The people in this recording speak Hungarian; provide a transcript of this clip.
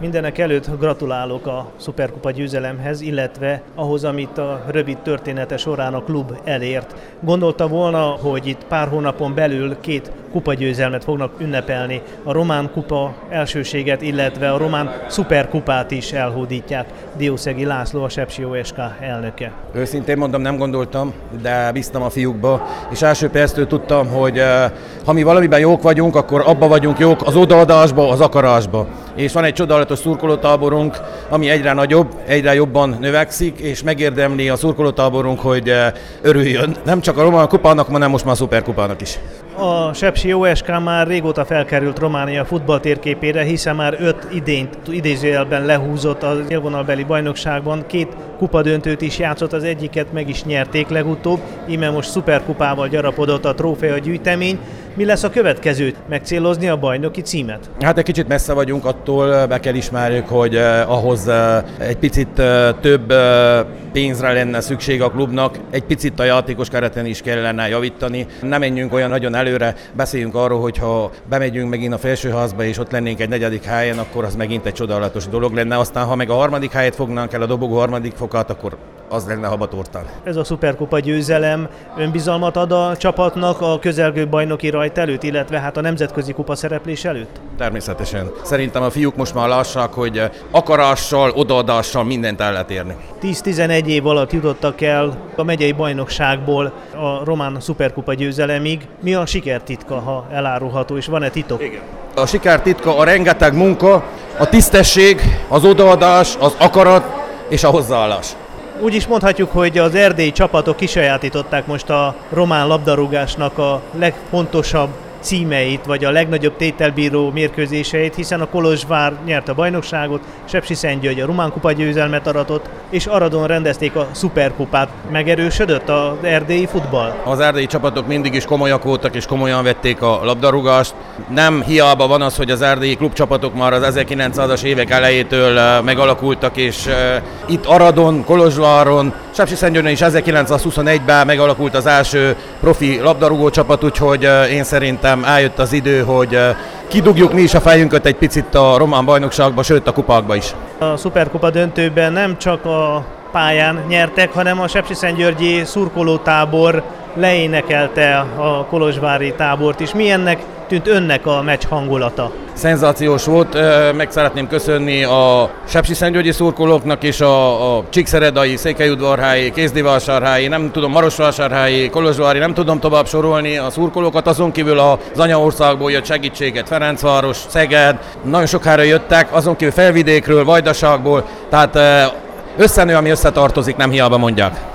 Mindenek előtt gratulálok a Superkupa győzelemhez, illetve ahhoz, amit a rövid története során a klub elért. Gondolta volna, hogy itt pár hónapon belül két kupagyőzelmet fognak ünnepelni. A román kupa elsőséget, illetve a román szuperkupát is elhódítják. Diószegi László, a Sepsi OSK elnöke. Őszintén mondom, nem gondoltam, de bíztam a fiúkba, és első perctől tudtam, hogy eh, ha mi valamiben jók vagyunk, akkor abba vagyunk jók, az odaadásba, az akarásba. És van egy csodálatos szurkolótáborunk, ami egyre nagyobb, egyre jobban növekszik, és megérdemli a szurkolótáborunk, hogy eh, örüljön. Nem csak a román kupának, hanem most már a szuperkupának is. A Sepsi OSK már régóta felkerült Románia futball térképére, hiszen már öt idényt idézőjelben lehúzott az élvonalbeli bajnokságban, két kupadöntőt is játszott, az egyiket meg is nyerték legutóbb, íme most szuperkupával gyarapodott a trófea gyűjtemény. Mi lesz a következő? Megcélozni a bajnoki címet? Hát egy kicsit messze vagyunk attól, be kell ismerjük, hogy eh, ahhoz eh, egy picit eh, több eh, pénzre lenne szükség a klubnak, egy picit a játékos kereten is kellene javítani. Nem menjünk olyan nagyon előre, beszéljünk arról, hogy ha bemegyünk megint a felsőházba és ott lennénk egy negyedik helyen, akkor az megint egy csodálatos dolog lenne. Aztán, ha meg a harmadik helyet fognánk el, a dobogó harmadik fokát, akkor az lenne habatortán. Ez a szuperkupa győzelem önbizalmat ad a csapatnak a közelgő bajnoki rajt előtt, illetve hát a nemzetközi kupa szereplés előtt? Természetesen. Szerintem a fiúk most már lássák, hogy akarással, odaadással mindent el lehet érni. 10-11 év alatt jutottak el a megyei bajnokságból a román szuperkupa győzelemig. Mi a sikertitka, ha elárulható, és van-e titok? Igen. A siker titka a rengeteg munka, a tisztesség, az odaadás, az akarat és a hozzáállás. Úgy is mondhatjuk, hogy az erdélyi csapatok kisajátították most a román labdarúgásnak a legfontosabb címeit, vagy a legnagyobb tételbíró mérkőzéseit, hiszen a Kolozsvár nyert a bajnokságot, Sepsi Szentgyörgy a Rumán kupa győzelmet aratott, és Aradon rendezték a szuperkupát. Megerősödött az erdélyi futball? Az erdélyi csapatok mindig is komolyak voltak és komolyan vették a labdarúgást. Nem hiába van az, hogy az erdélyi klubcsapatok már az 1900-as évek elejétől megalakultak, és itt Aradon, Kolozsváron, Sepsi Szentgyörgyen is 1921-ben megalakult az első profi labdarúgó csapat, úgyhogy én szerintem eljött az idő, hogy kidugjuk mi is a fejünket egy picit a román bajnokságba, sőt a kupákba is. A szuperkupa döntőben nem csak a pályán nyertek, hanem a Sepsiszentgyörgyi szurkolótábor leénekelte a kolozsvári tábort is. Milyennek tűnt önnek a meccs hangulata? Szenzációs volt, meg szeretném köszönni a Sepsi Szentgyörgyi szurkolóknak és a, a Csíkszeredai, Székelyudvarhelyi, Kézdivásárhelyi, nem tudom, Marosvásárhelyi, Kolozsvári, nem tudom tovább sorolni a szurkolókat, azon kívül az anyaországból jött segítséget, Ferencváros, Szeged, nagyon sokára jöttek, azon kívül Felvidékről, Vajdaságból, tehát eh, összenő, ami összetartozik, nem hiába mondják.